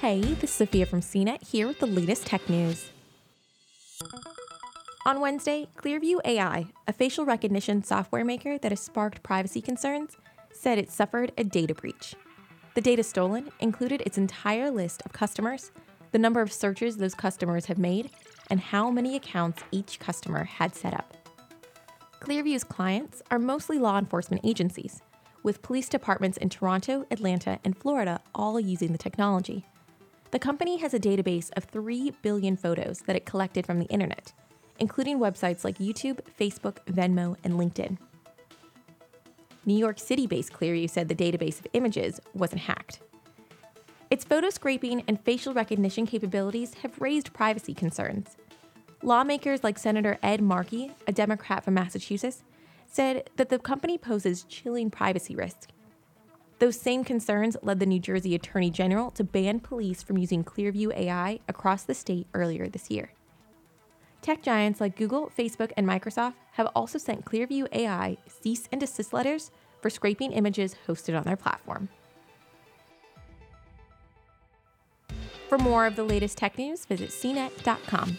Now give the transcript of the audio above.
Hey, this is Sophia from CNET here with the latest tech news. On Wednesday, Clearview AI, a facial recognition software maker that has sparked privacy concerns, said it suffered a data breach. The data stolen included its entire list of customers, the number of searches those customers have made, and how many accounts each customer had set up. Clearview's clients are mostly law enforcement agencies, with police departments in Toronto, Atlanta, and Florida all using the technology. The company has a database of 3 billion photos that it collected from the internet, including websites like YouTube, Facebook, Venmo, and LinkedIn. New York City based Clearview said the database of images wasn't hacked. Its photo scraping and facial recognition capabilities have raised privacy concerns. Lawmakers like Senator Ed Markey, a Democrat from Massachusetts, said that the company poses chilling privacy risks. Those same concerns led the New Jersey Attorney General to ban police from using Clearview AI across the state earlier this year. Tech giants like Google, Facebook, and Microsoft have also sent Clearview AI cease and desist letters for scraping images hosted on their platform. For more of the latest tech news, visit cnet.com.